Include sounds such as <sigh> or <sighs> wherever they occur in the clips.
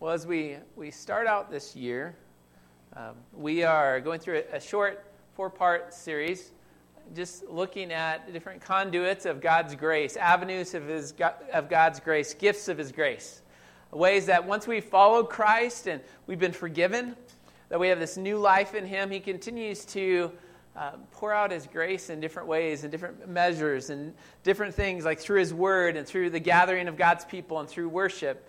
Well, as we, we start out this year, um, we are going through a, a short four part series just looking at different conduits of God's grace, avenues of, his, of God's grace, gifts of His grace. Ways that once we follow Christ and we've been forgiven, that we have this new life in Him, He continues to uh, pour out His grace in different ways, in different measures, and different things, like through His Word and through the gathering of God's people and through worship.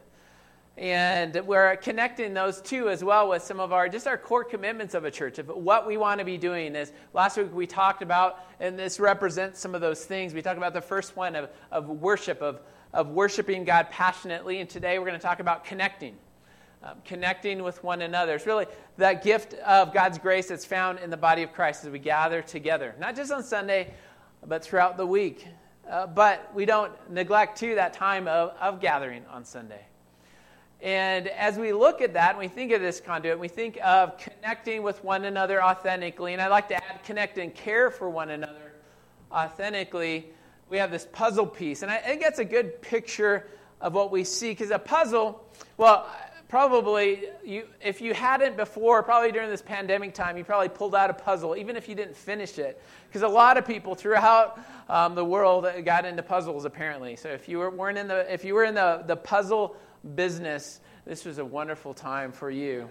And we're connecting those two as well with some of our just our core commitments of a church of what we want to be doing. is last week we talked about, and this represents some of those things. We talked about the first one of, of worship, of, of worshiping God passionately. And today we're going to talk about connecting. Um, connecting with one another. It's really that gift of God's grace that's found in the body of Christ as we gather together, not just on Sunday, but throughout the week. Uh, but we don't neglect, too, that time of, of gathering on Sunday. And as we look at that and we think of this conduit, we think of connecting with one another authentically. And I'd like to add connect and care for one another authentically. We have this puzzle piece. And I think that's a good picture of what we see. Because a puzzle, well, probably you, if you hadn't before, probably during this pandemic time, you probably pulled out a puzzle, even if you didn't finish it. Because a lot of people throughout um, the world got into puzzles, apparently. So if you were, weren't in the, if you were in the, the puzzle business, this was a wonderful time for you.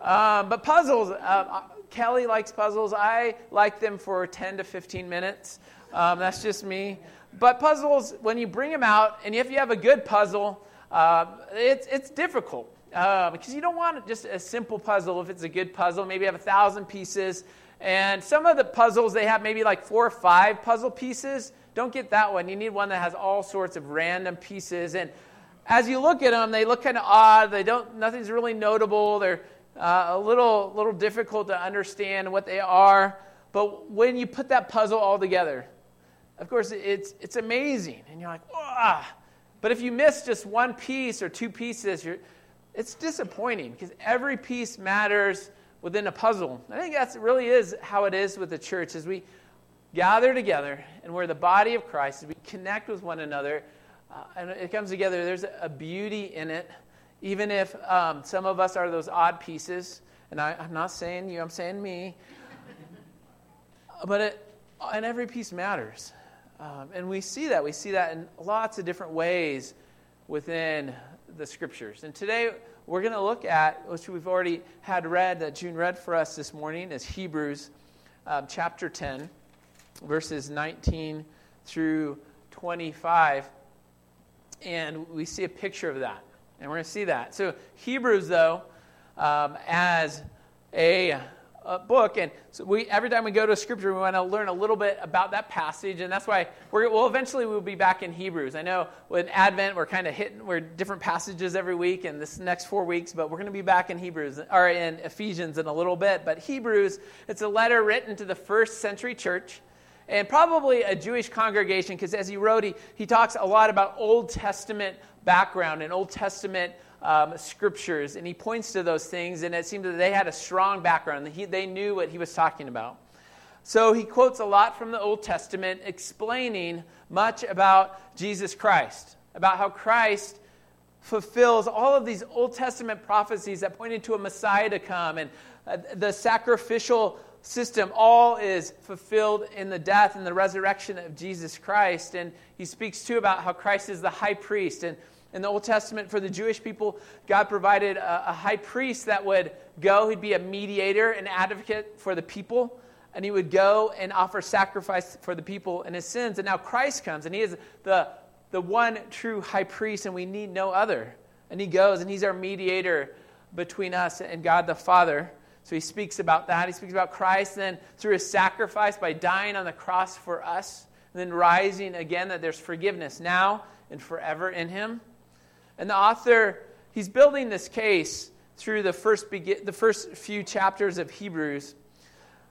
Um, but puzzles, uh, Kelly likes puzzles. I like them for 10 to 15 minutes. Um, that's just me. But puzzles, when you bring them out, and if you have a good puzzle, uh, it's, it's difficult. Uh, because you don't want just a simple puzzle if it's a good puzzle. Maybe have a thousand pieces. And some of the puzzles, they have maybe like four or five puzzle pieces. Don't get that one. You need one that has all sorts of random pieces. And as you look at them, they look kind of odd. They don't, nothing's really notable. They're uh, a little, little difficult to understand what they are. But when you put that puzzle all together, of course, it's, it's amazing. And you're like, ah. But if you miss just one piece or two pieces, it's disappointing because every piece matters within a puzzle. I think that really is how it is with the church as we gather together and we're the body of Christ, as we connect with one another uh, and it comes together. There's a beauty in it, even if um, some of us are those odd pieces. And I, am not saying you, I'm saying me. but it, and every piece matters. Um, and we see that. We see that in lots of different ways within the scriptures. And today we're going to look at, which we've already had read, that June read for us this morning, is Hebrews um, chapter 10, verses 19 through 25 and we see a picture of that. And we're going to see that. So, Hebrews, though, um, as a, a, book, and so we every time we go to a scripture, we want to learn a little bit about that passage, and that's why we're well. Eventually, we'll be back in Hebrews. I know with Advent, we're kind of hitting we're different passages every week, and this next four weeks, but we're going to be back in Hebrews or in Ephesians in a little bit. But Hebrews, it's a letter written to the first century church and probably a Jewish congregation, because as he wrote, he, he talks a lot about Old Testament background and Old Testament um, scriptures, and he points to those things, and it seemed that they had a strong background. He, they knew what he was talking about. So he quotes a lot from the Old Testament, explaining much about Jesus Christ, about how Christ fulfills all of these Old Testament prophecies that pointed to a Messiah to come and uh, the sacrificial system all is fulfilled in the death and the resurrection of Jesus Christ. And he speaks too about how Christ is the high priest. And in the Old Testament, for the Jewish people, God provided a, a high priest that would go, he'd be a mediator, an advocate for the people. And he would go and offer sacrifice for the people and his sins. And now Christ comes, and he is the, the one true high priest, and we need no other. And he goes, and he's our mediator between us and God the Father. So he speaks about that. He speaks about Christ, then through his sacrifice by dying on the cross for us, and then rising again, that there's forgiveness now and forever in him. And the author, he's building this case through the first, begin, the first few chapters of Hebrews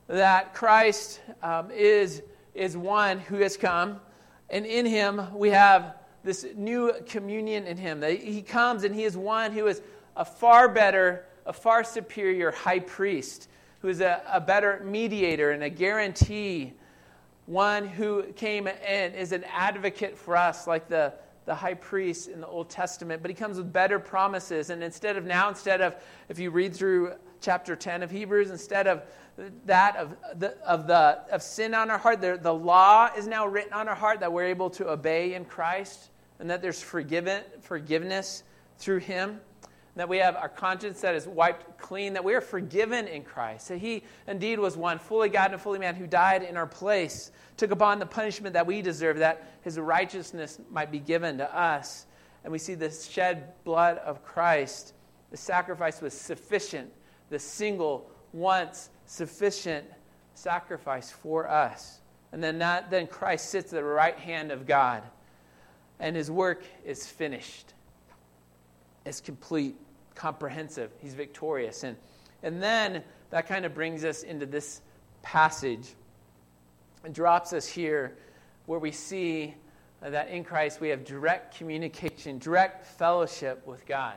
that Christ um, is, is one who has come, and in him we have this new communion in him. That he comes and he is one who is a far better a far superior high priest who is a, a better mediator and a guarantee, one who came and is an advocate for us, like the, the high priest in the Old Testament, but he comes with better promises. And instead of now, instead of, if you read through chapter 10 of Hebrews, instead of that of the, of the of sin on our heart, the, the law is now written on our heart that we're able to obey in Christ and that there's forgiven, forgiveness through him that we have our conscience that is wiped clean, that we are forgiven in Christ, that He indeed was one, fully God and fully man, who died in our place, took upon the punishment that we deserve, that His righteousness might be given to us. And we see the shed blood of Christ. The sacrifice was sufficient, the single, once sufficient sacrifice for us. And then, that, then Christ sits at the right hand of God, and His work is finished. It's complete comprehensive. He's victorious. And, and then that kind of brings us into this passage and drops us here where we see that in Christ we have direct communication, direct fellowship with God.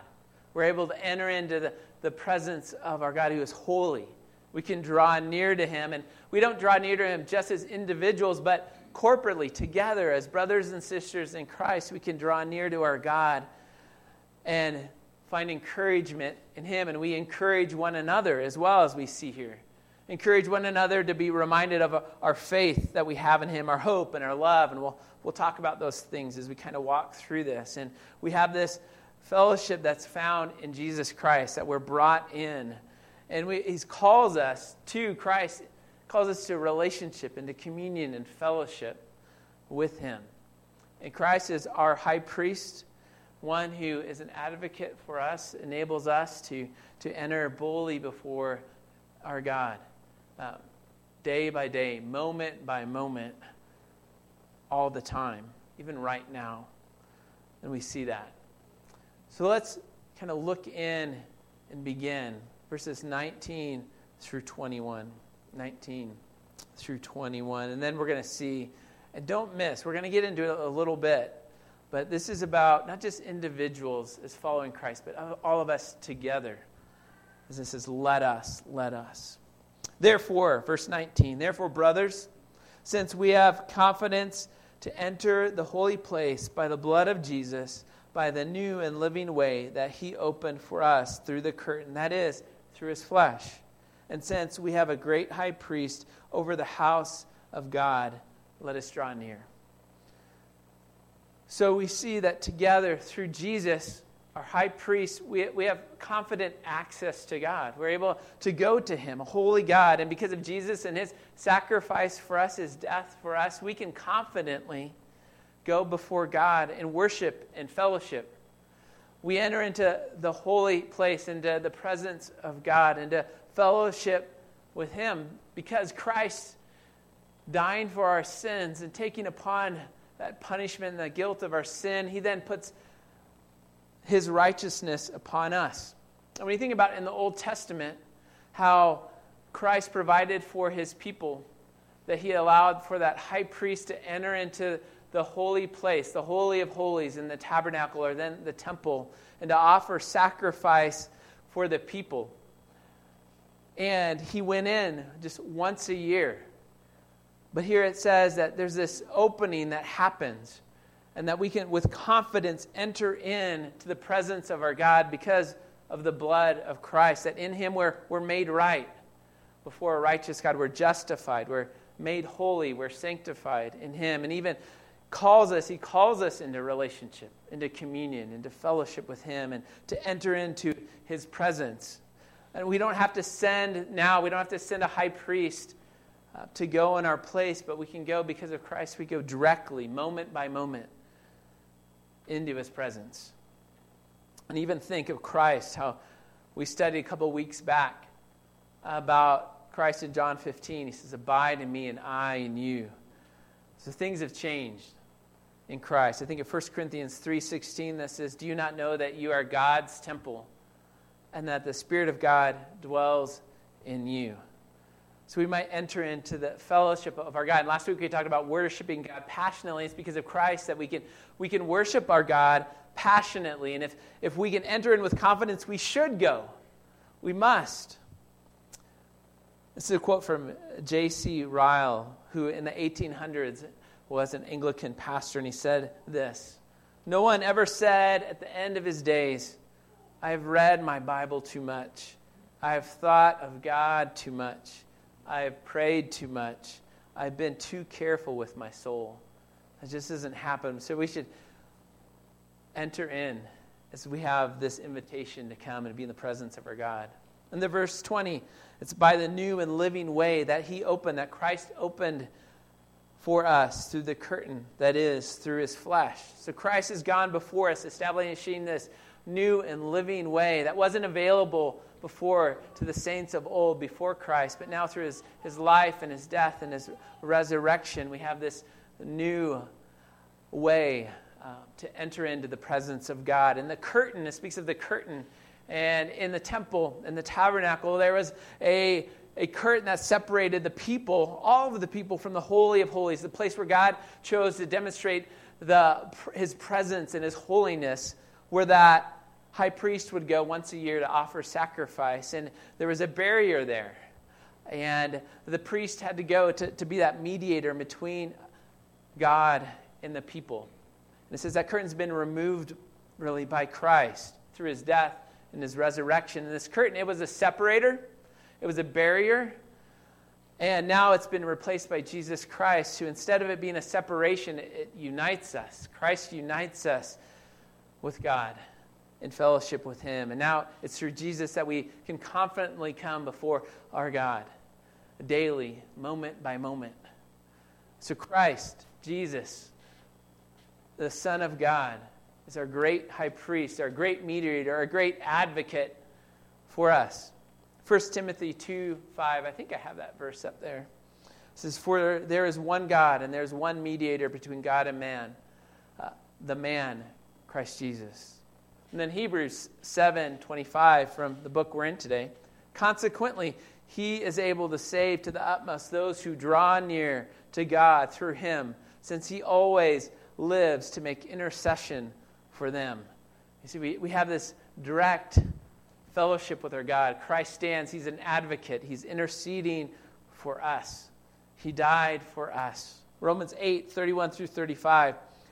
We're able to enter into the, the presence of our God who is holy. We can draw near to him, and we don't draw near to him just as individuals, but corporately, together, as brothers and sisters in Christ, we can draw near to our God and find encouragement in Him, and we encourage one another as well as we see here. Encourage one another to be reminded of our faith that we have in Him, our hope and our love, and we'll, we'll talk about those things as we kind of walk through this. And we have this fellowship that's found in Jesus Christ, that we're brought in. And we, He calls us to Christ, calls us to relationship and to communion and fellowship with Him. And Christ is our high priest one who is an advocate for us, enables us to, to enter boldly before our God, uh, day by day, moment by moment, all the time, even right now. And we see that. So let's kind of look in and begin verses 19 through 21. 19 through 21. And then we're going to see, and don't miss, we're going to get into it a little bit but this is about not just individuals as following Christ, but all of us together. As it says, let us, let us. Therefore, verse 19, therefore, brothers, since we have confidence to enter the holy place by the blood of Jesus, by the new and living way that he opened for us through the curtain, that is, through his flesh. And since we have a great high priest over the house of God, let us draw near. So we see that together through Jesus, our high priest, we, we have confident access to God. We're able to go to him, a holy God. And because of Jesus and his sacrifice for us, his death for us, we can confidently go before God and worship and fellowship. We enter into the holy place, into the presence of God, into fellowship with him because Christ dying for our sins and taking upon that punishment and the guilt of our sin, he then puts his righteousness upon us. And when you think about in the Old Testament, how Christ provided for his people, that he allowed for that high priest to enter into the holy place, the Holy of Holies in the tabernacle or then the temple, and to offer sacrifice for the people. And he went in just once a year but here it says that there's this opening that happens and that we can, with confidence, enter in to the presence of our God because of the blood of Christ, that in Him we're, we're made right before a righteous God. We're justified, we're made holy, we're sanctified in Him. And even calls us, He calls us into relationship, into communion, into fellowship with Him, and to enter into His presence. And we don't have to send now, we don't have to send a high priest uh, to go in our place, but we can go because of Christ. We go directly, moment by moment, into his presence. And even think of Christ, how we studied a couple weeks back about Christ in John 15. He says, Abide in me, and I in you. So things have changed in Christ. I think of 1 Corinthians 3:16 that says, "Do you not know that you are God's temple and that the spirit of God dwells in you?" So we might enter into the fellowship of our God. And last week we talked about worshiping God passionately. It's because of Christ that we can, we can worship our God passionately. And if, if we can enter in with confidence, we should go. We must. This is a quote from J.C. Ryle, who in the 1800s was an Anglican pastor, and he said this No one ever said at the end of his days, I have read my Bible too much. I have thought of God too much. I have prayed too much. I've been too careful with my soul. That just doesn't happen. So we should enter in as we have this invitation to come and be in the presence of our God. In the verse 20, it's by the new and living way that he opened, that Christ opened for us through the curtain that is through his flesh. So Christ has gone before us, establishing this new and living way that wasn't available before to the saints of old before Christ, but now through his, his life and his death and his resurrection, we have this new way uh, to enter into the presence of God. And the curtain, it speaks of the curtain. And in the temple, in the tabernacle, there was a a curtain that separated the people, all of the people, from the Holy of Holies, the place where God chose to demonstrate the, his presence and his holiness, where that high priest would go once a year to offer sacrifice. And there was a barrier there. And the priest had to go to, to be that mediator between God and the people. And it says that curtain's been removed really by Christ through his death and his resurrection. And this curtain, it was a separator it was a barrier. And now it's been replaced by Jesus Christ, who instead of it being a separation, it unites us. Christ unites us with God in fellowship with Him. And now it's through Jesus that we can confidently come before our God daily, moment by moment. So, Christ, Jesus, the Son of God, is our great high priest, our great mediator, our great advocate for us. 1 Timothy 2 5, I think I have that verse up there. It says, For there is one God, and there's one mediator between God and man, uh, the man, Christ Jesus. And then Hebrews 7 25 from the book we're in today. Consequently, he is able to save to the utmost those who draw near to God through him, since he always lives to make intercession for them. You see, we, we have this direct fellowship with our God. Christ stands, He's an advocate, He's interceding for us. He died for us. Romans 8, 31 through 35.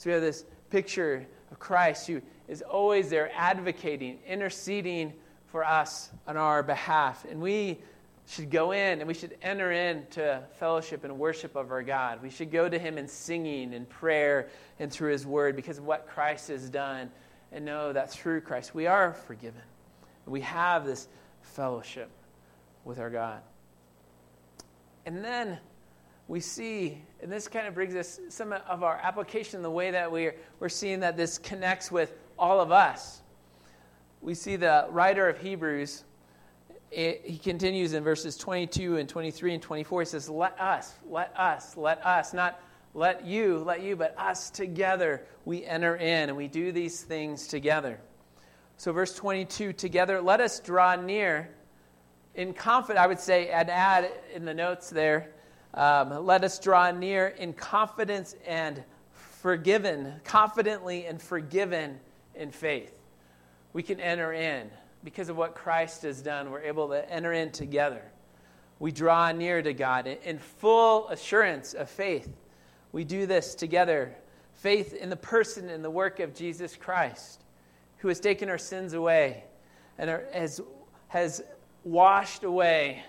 So we have this picture of Christ who is always there advocating, interceding for us on our behalf. And we should go in and we should enter into fellowship and worship of our God. We should go to Him in singing and prayer and through His Word because of what Christ has done and know that through Christ we are forgiven. We have this fellowship with our God. And then we see, and this kind of brings us some of our application, the way that we're, we're seeing that this connects with all of us. We see the writer of Hebrews, it, he continues in verses 22 and 23 and 24. He says, Let us, let us, let us, not let you, let you, but us together, we enter in and we do these things together. So, verse 22 together, let us draw near in confidence. I would say, and add in the notes there, um, let us draw near in confidence and forgiven, confidently and forgiven in faith. We can enter in. Because of what Christ has done, we're able to enter in together. We draw near to God in full assurance of faith we do this together. Faith in the person and the work of Jesus Christ, who has taken our sins away and has, has washed away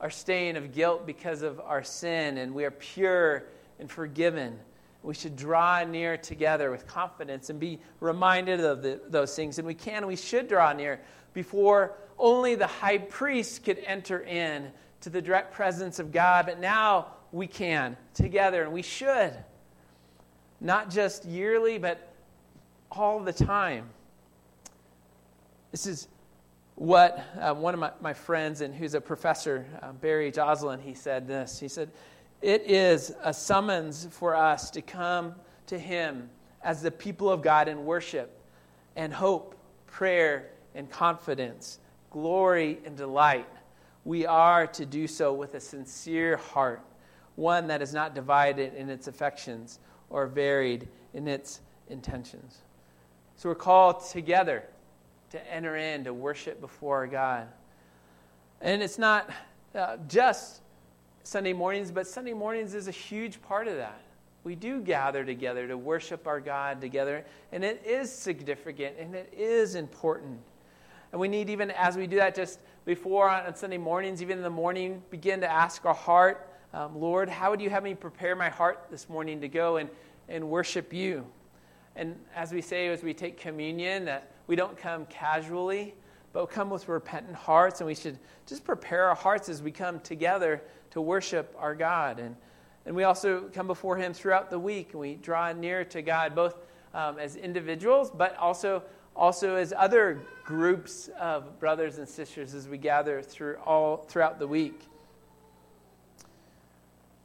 our stain of guilt because of our sin, and we are pure and forgiven. We should draw near together with confidence and be reminded of the, those things. And we can and we should draw near before only the high priest could enter in to the direct presence of God. But now we can together, and we should. Not just yearly, but all the time. This is what uh, one of my, my friends, and who's a professor, uh, Barry Joslin, he said this. He said, It is a summons for us to come to Him as the people of God in worship and hope, prayer and confidence, glory and delight. We are to do so with a sincere heart, one that is not divided in its affections or varied in its intentions. So we're called together to enter in to worship before God. And it's not uh, just Sunday mornings, but Sunday mornings is a huge part of that. We do gather together to worship our God together, and it is significant and it is important. And we need, even as we do that, just before on Sunday mornings, even in the morning, begin to ask our heart, um, Lord, how would you have me prepare my heart this morning to go and, and worship you? And as we say, as we take communion, that we don't come casually, but come with repentant hearts, and we should just prepare our hearts as we come together to worship our God. And, and we also come before Him throughout the week, and we draw near to God, both um, as individuals, but also, also as other groups of brothers and sisters as we gather through all, throughout the week.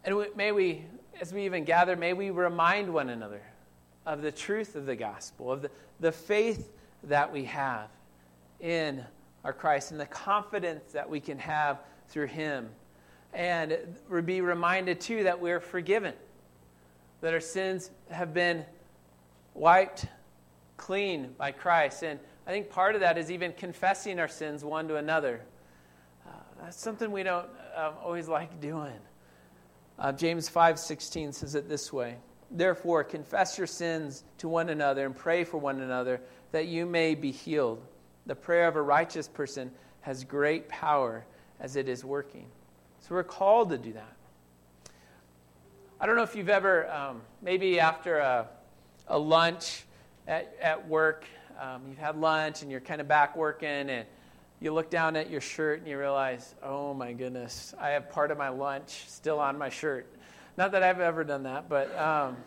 And may we, as we even gather, may we remind one another of the truth of the gospel, of the, the faith that we have in our Christ and the confidence that we can have through Him. And be reminded, too, that we're forgiven, that our sins have been wiped clean by Christ. And I think part of that is even confessing our sins one to another. Uh, that's something we don't uh, always like doing. Uh, James 5:16 says it this way: Therefore, confess your sins to one another and pray for one another that you may be healed. The prayer of a righteous person has great power as it is working. So we're called to do that. I don't know if you've ever, um, maybe after a, a lunch at, at work, um, you've had lunch and you're kind of back working and you look down at your shirt and you realize, oh my goodness, I have part of my lunch still on my shirt. Not that I've ever done that, but. Um,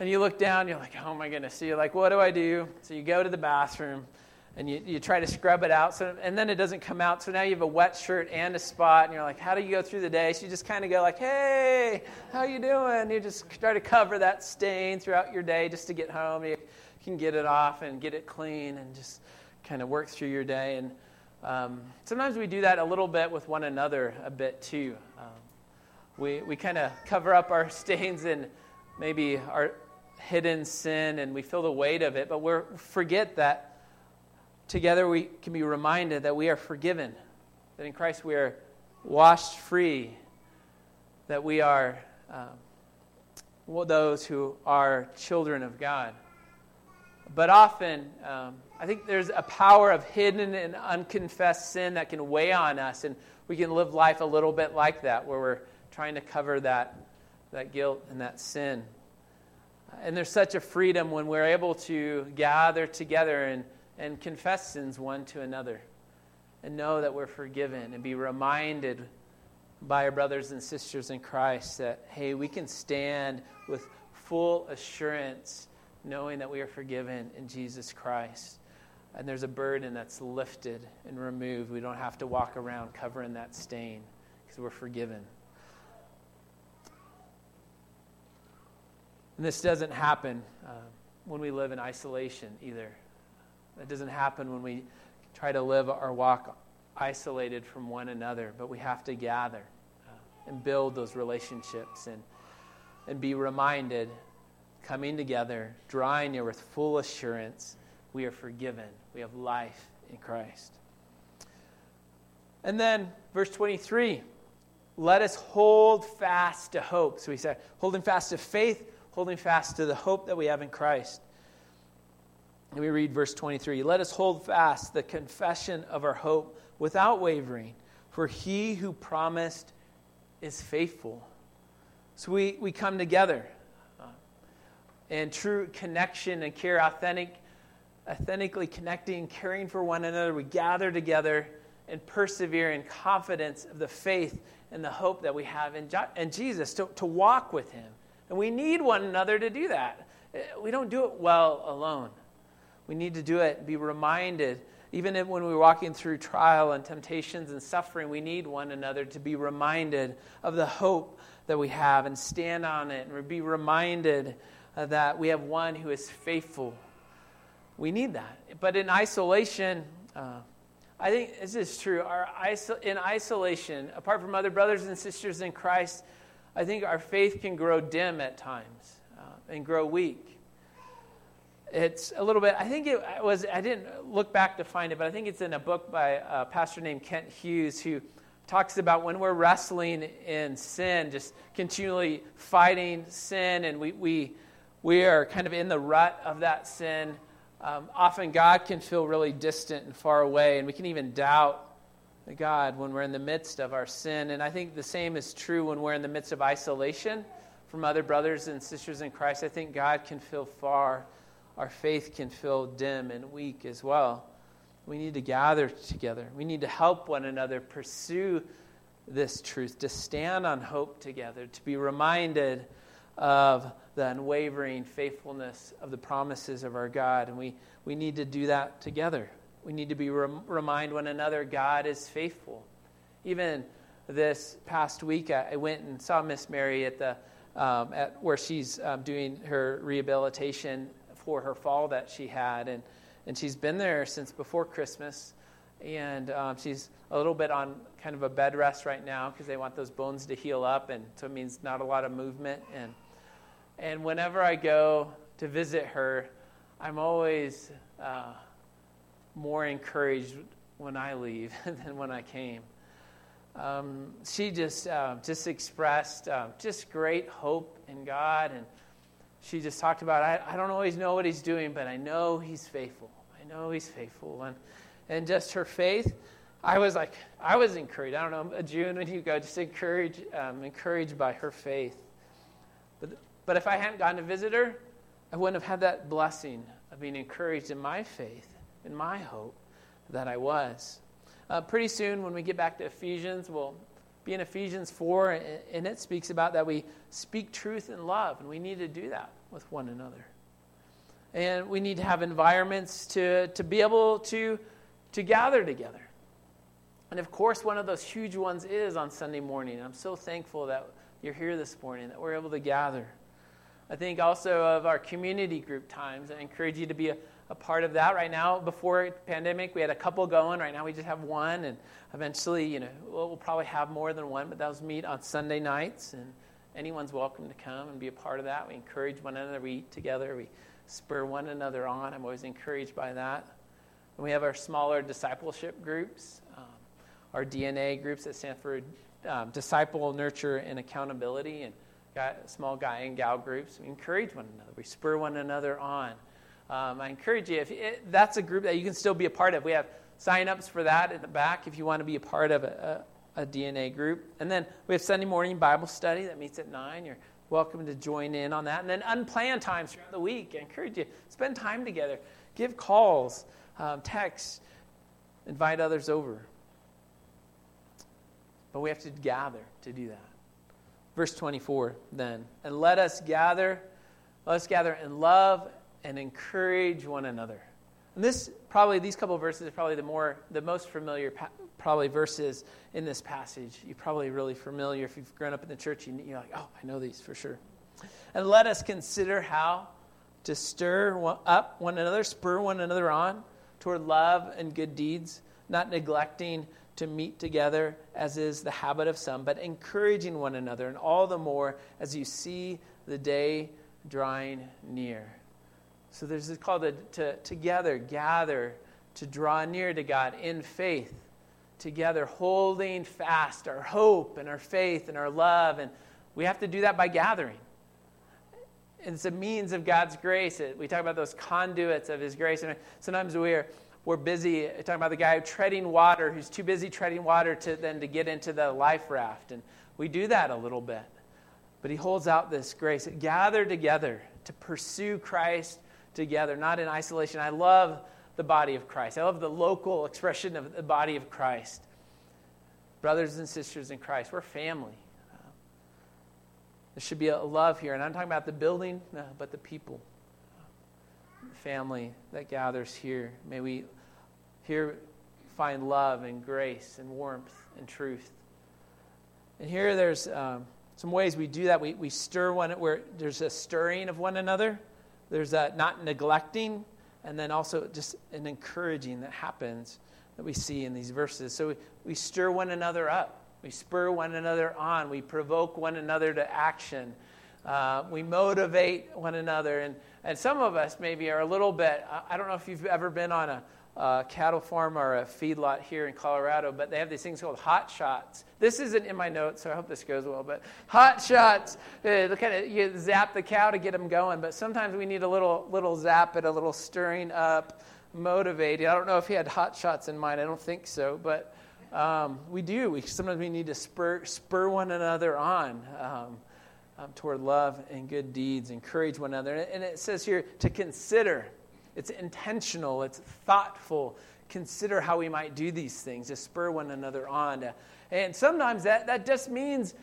and you look down, you're like, oh my goodness. So you're like, what do I do? So you go to the bathroom and you, you try to scrub it out. So, and then it doesn't come out. So now you have a wet shirt and a spot. And you're like, how do you go through the day? So you just kind of go like, hey, how you doing? You just try to cover that stain throughout your day just to get home. You can get it off and get it clean and just kind of work through your day. And um, sometimes we do that a little bit with one another a bit too. Um, we we kind of cover up our <laughs> stains and maybe our hidden sin and we feel the weight of it, but we forget that together we can be reminded that we are forgiven, that in Christ we are washed free, that we are um, those who are children of God. But often, um, I think there's a power of hidden and unconfessed sin that can weigh on us, and we can live life a little bit like that, where we're trying to cover that, that guilt and that sin. And there's such a freedom when we're able to gather together and, and confess sins one to another and know that we're forgiven and be reminded by our brothers and sisters in Christ that, hey, we can stand with full assurance knowing that we are forgiven in Jesus Christ. And there's a burden that's lifted and removed. We don't have to walk around covering that stain because we're forgiven. And this doesn't happen uh, when we live in isolation either. It doesn't happen when we try to live our walk isolated from one another, but we have to gather uh, and build those relationships and, and be reminded, coming together, drawing near with full assurance, we are forgiven. We have life in Christ. And then, verse 23 let us hold fast to hope. So he said, holding fast to faith holding fast to the hope that we have in Christ. And we read verse 23 Let us hold fast the confession of our hope without wavering, for he who promised is faithful. So we, we come together uh, in true connection and care, authentic, authentically connecting, caring for one another. We gather together and persevere in confidence of the faith and the hope that we have in, in Jesus to, to walk with him and we need one another to do that. We don't do it well alone. We need to do it, be reminded. Even when we're walking through trial and temptations and suffering, we need one another to be reminded of the hope that we have and stand on it and be reminded uh, that we have one who is faithful. We need that. But in isolation, uh, I think this is true. Our in isolation, apart from other brothers and sisters in Christ, I think our faith can grow dim at times uh, and grow weak. It's a little bit, I think it was, I didn't look back to find it, but I think it's in a book by a pastor named Kent Hughes who talks about when we're wrestling in sin, just continually fighting sin, and we, we, we are kind of in the rut of that sin. Um, often God can feel really distant and far away, and we can even doubt God when we're in the midst of our sin. And I think the same is true when we're in the midst of isolation from other brothers and sisters in Christ. I think God can feel far. Our faith can feel dim and weak as well. We need to gather together. We need to help one another pursue this truth, to stand on hope together, to be reminded of the unwavering faithfulness of the promises of our God. And we, we need to do that together. We need to be rem- remind one another God is faithful. Even this past week, I, went and saw Miss Mary at the um, at where she's um, doing her rehabilitation for her fall that she had, and and she's been there since before Christmas. And um, she's a little bit on kind of a bed rest right now because they want those bones to heal up, and so it means not a lot of movement. And and whenever I go to visit her, I'm always uh, more encouraged when I leave <laughs> than when I came. Um, she just uh, just expressed uh, just great hope in God, and she just talked about I, I don't always know what He's doing, but I know He's faithful. I know He's faithful, and and just her faith. I was like I was encouraged. I don't know, June when you go, just encouraged um, encouraged by her faith. But but if I hadn't gone to visit her, I wouldn't have had that blessing of being encouraged in my faith, in my hope that I was. Uh, pretty soon, when we get back to Ephesians, we'll be in Ephesians 4, and it speaks about that we speak truth in love, and we need to do that with one another. And we need to have environments to, to be able to, to gather together. And of course, one of those huge ones is on Sunday morning. I'm so thankful that you're here this morning, that we're able to gather. I think also of our community group times. I encourage you to be a, a part of that right now. Before pandemic, we had a couple going. Right now, we just have one, and eventually, you know, we'll, we'll probably have more than one. But those meet on Sunday nights, and anyone's welcome to come and be a part of that. We encourage one another. We eat together. We spur one another on. I'm always encouraged by that. And we have our smaller discipleship groups, um, our DNA groups at Stanford, um, Disciple, Nurture, and Accountability. And small guy and gal groups. We encourage one another. We spur one another on. Um, I encourage you, if it, that's a group that you can still be a part of. We have sign-ups for that at the back if you want to be a part of a, a, a DNA group. And then we have Sunday morning Bible study that meets at 9. You're welcome to join in on that. And then unplanned times throughout the week. I encourage you, spend time together. Give calls, um, text, invite others over. But we have to gather to do that. Verse 24, then. And let us gather, let us gather in love and encourage one another. And this probably these couple verses are probably the more the most familiar probably verses in this passage. You're probably really familiar if you've grown up in the church. You're like, oh, I know these for sure. And let us consider how to stir up one another, spur one another on toward love and good deeds, not neglecting to meet together, as is the habit of some, but encouraging one another, and all the more as you see the day drawing near. So there's this call to, to together gather to draw near to God in faith, together holding fast our hope and our faith and our love. And we have to do that by gathering. It's a means of God's grace. We talk about those conduits of His grace. And sometimes we are we're busy talking about the guy treading water who's too busy treading water to then to get into the life raft and we do that a little bit but he holds out this grace gather together to pursue christ together not in isolation. I love the body of christ. I love the local expression of the body of christ. Brothers and sisters in christ we're family. There should be a love here. And i'm talking about the building but the people. The family that gathers here. May we here find love and grace and warmth and truth. And here there's um, some ways we do that. We, we stir one, where there's a stirring of one another, there's a not neglecting, and then also just an encouraging that happens that we see in these verses. So we, we stir one another up, we spur one another on, we provoke one another to action, uh, we motivate one another. And, and some of us maybe are a little bit, I don't know if you've ever been on a uh, cattle farm or a feedlot here in Colorado, but they have these things called hot shots. This isn't in my notes, so I hope this goes well. But hot shots, uh, kind of you zap the cow to get them going. But sometimes we need a little little zap it, a little stirring up, motivating. I don't know if he had hot shots in mind. I don't think so, but um, we do. We sometimes we need to spur spur one another on. Um, um, toward love and good deeds, encourage one another. And it says here to consider it's intentional, it's thoughtful. Consider how we might do these things to spur one another on. And sometimes that, that just means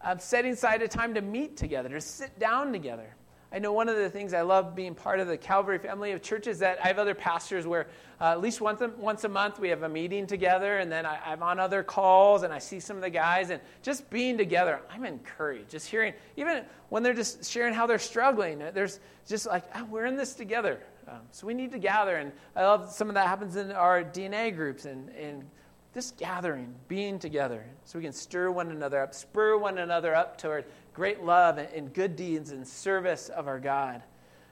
uh, setting aside a time to meet together, to sit down together. I know one of the things I love being part of the Calvary family of churches that I have other pastors where uh, at least once a, once a month we have a meeting together, and then I, I'm on other calls and I see some of the guys, and just being together, I'm encouraged. Just hearing, even when they're just sharing how they're struggling, there's just like, oh, we're in this together. Um, so we need to gather, and I love some of that happens in our DNA groups and, and this gathering, being together, so we can stir one another up, spur one another up toward great love and, and good deeds and service of our God.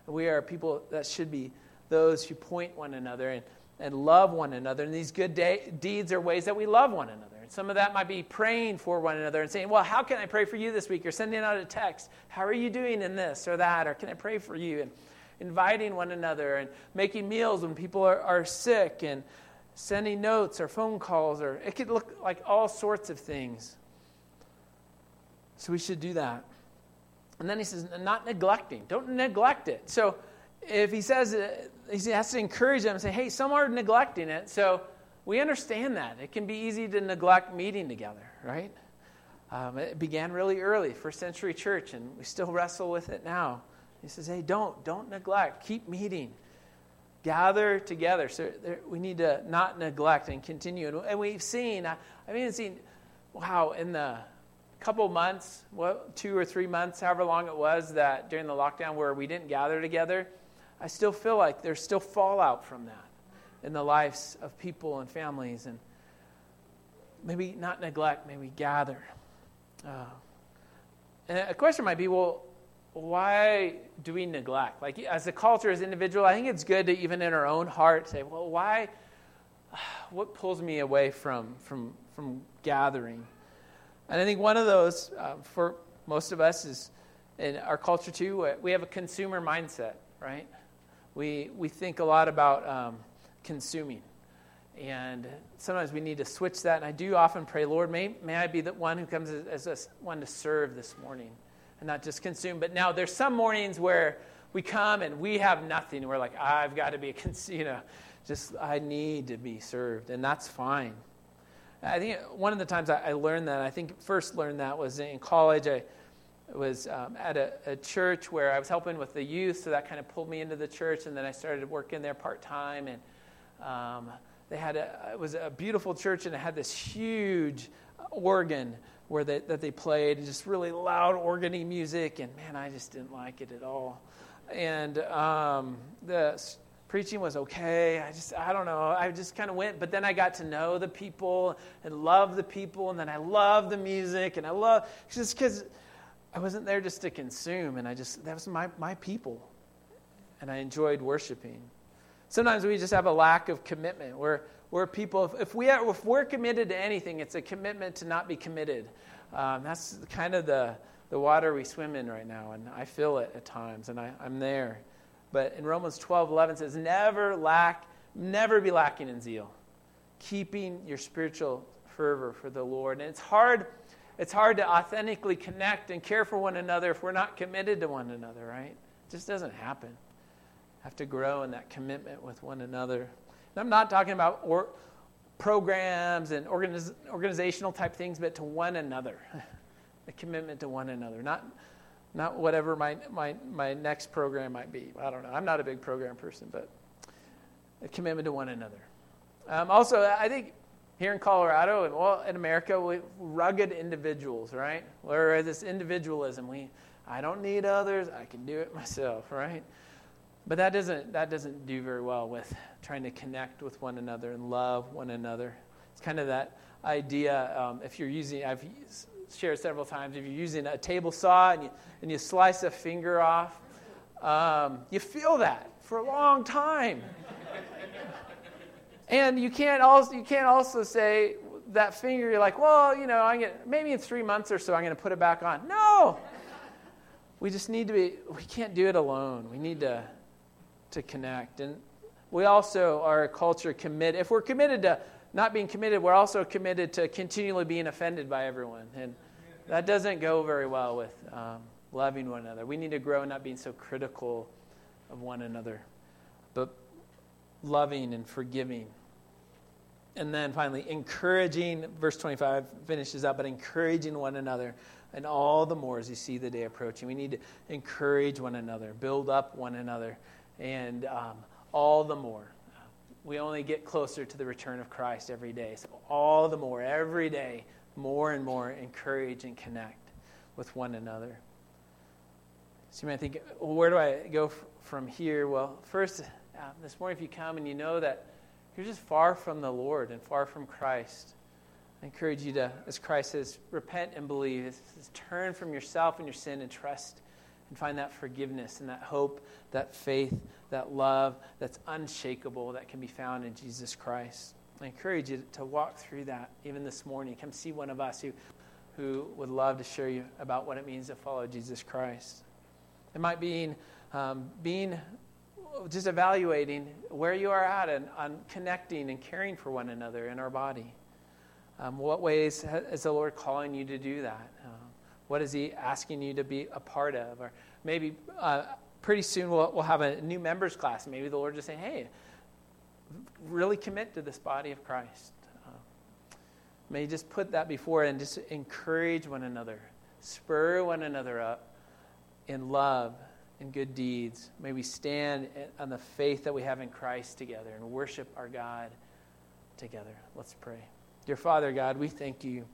We are people that should be those who point one another and, and love one another. And these good deeds are ways that we love one another. And some of that might be praying for one another and saying, Well, how can I pray for you this week? Or sending out a text. How are you doing in this or that? Or can I pray for you? And inviting one another and making meals when people are, are sick and sending notes or phone calls or it could look like all sorts of things. So we should do that. And then he says, not neglecting. Don't neglect it. So if he says, he has to encourage them and say, hey, some are neglecting it. So we understand that. It can be easy to neglect meeting together, right? Um, it began really early, first century church, and we still wrestle with it now. He says, hey, don't, don't neglect. Keep meeting. Gather together. So there, we need to not neglect and continue. And, and we've seen, I, I've even seen, wow, in the couple months, what, two or three months, however long it was that during the lockdown where we didn't gather together, I still feel like there's still fallout from that in the lives of people and families. And maybe not neglect, maybe gather. Uh, and a question might be well, why do we neglect? Like, as a culture, as an individual, I think it's good to even in our own heart say, well, why? <sighs> What pulls me away from, from, from gathering? And I think one of those, uh, for most of us, is in our culture too, uh, we have a consumer mindset, right? We, we think a lot about um, consuming. And sometimes we need to switch that. And I do often pray, Lord, may, may I be the one who comes as, as a, one to serve this morning and not just consume. But now there's some mornings where we come and we have nothing. We're like, I've got to be you know, just I need to be served, and that's fine. I think one of the times I learned that, I think first learned that was in college. I was um, at a, a, church where I was helping with the youth, so that kind of pulled me into the church, and then I started working there part time. And um, they had a, it was a beautiful church, and it had this huge organ where they, that they played, just really loud organy music, and man, I just didn't like it at all. And um, the preaching was okay. I just, I don't know. I just kind of went, but then I got to know the people and love the people, and then I love the music, and I love just because I wasn't there just to consume, and I just that was my my people, and I enjoyed worshiping. Sometimes we just have a lack of commitment. We're we're people, if, if, we are, if we're committed to anything, it's a commitment to not be committed. Um, that's kind of the, the water we swim in right now, and I feel it at times, and I, I'm there. But in Romans 12, 11 says, never lack, never be lacking in zeal, keeping your spiritual fervor for the Lord. And it's hard, it's hard to authentically connect and care for one another if we're not committed to one another, right? It just doesn't happen. Have to grow in that commitment with one another. I'm not talking about or, programs and organiz, organizational type things, but to one another. <laughs> a commitment to one another. Not, not whatever my, my, my next program might be. I don't know. I'm not a big program person, but a commitment to one another. Um, also, I think here in Colorado and well in America, we rugged individuals, right? Where this individualism, we I don't need others, I can do it myself, right? But that doesn't that doesn't do very well with trying to connect with one another and love one another. It's kind of that idea. Um, if you're using, I've shared several times, if you're using a table saw and you, and you slice a finger off, um, you feel that for a long time. <laughs> and you can't also you can't also say that finger. You're like, well, you know, I'm gonna, maybe in three months or so I'm going to put it back on. No, we just need to be. We can't do it alone. We need to to connect. And we also are a culture committed. If we're committed to not being committed, we're also committed to continually being offended by everyone. And that doesn't go very well with um, loving one another. We need to grow in not being so critical of one another, but loving and forgiving. And then finally, encouraging, verse 25 finishes up, but encouraging one another. And all the more as you see the day approaching. We need to encourage one another, build up one another and um, all the more. We only get closer to the return of Christ every day. So, all the more, every day, more and more encourage and connect with one another. So, you might think, well, where do I go f- from here? Well, first, uh, this morning, if you come and you know that you're just far from the Lord and far from Christ, I encourage you to, as Christ says, repent and believe. turn from yourself and your sin and trust and find that forgiveness and that hope, that faith, that love that's unshakable that can be found in Jesus Christ. I encourage you to walk through that even this morning. Come see one of us who, who would love to share you about what it means to follow Jesus Christ. It might be um, being just evaluating where you are at and on connecting and caring for one another in our body. Um, what ways is the Lord calling you to do that? Um, what is He asking you to be a part of? Or maybe uh, pretty soon we'll, we'll have a new members class. Maybe the Lord just say, hey, really commit to this body of Christ. Uh, may just put that before and just encourage one another, spur one another up in love and good deeds. May we stand on the faith that we have in Christ together and worship our God together. Let's pray. Dear Father God, we thank you.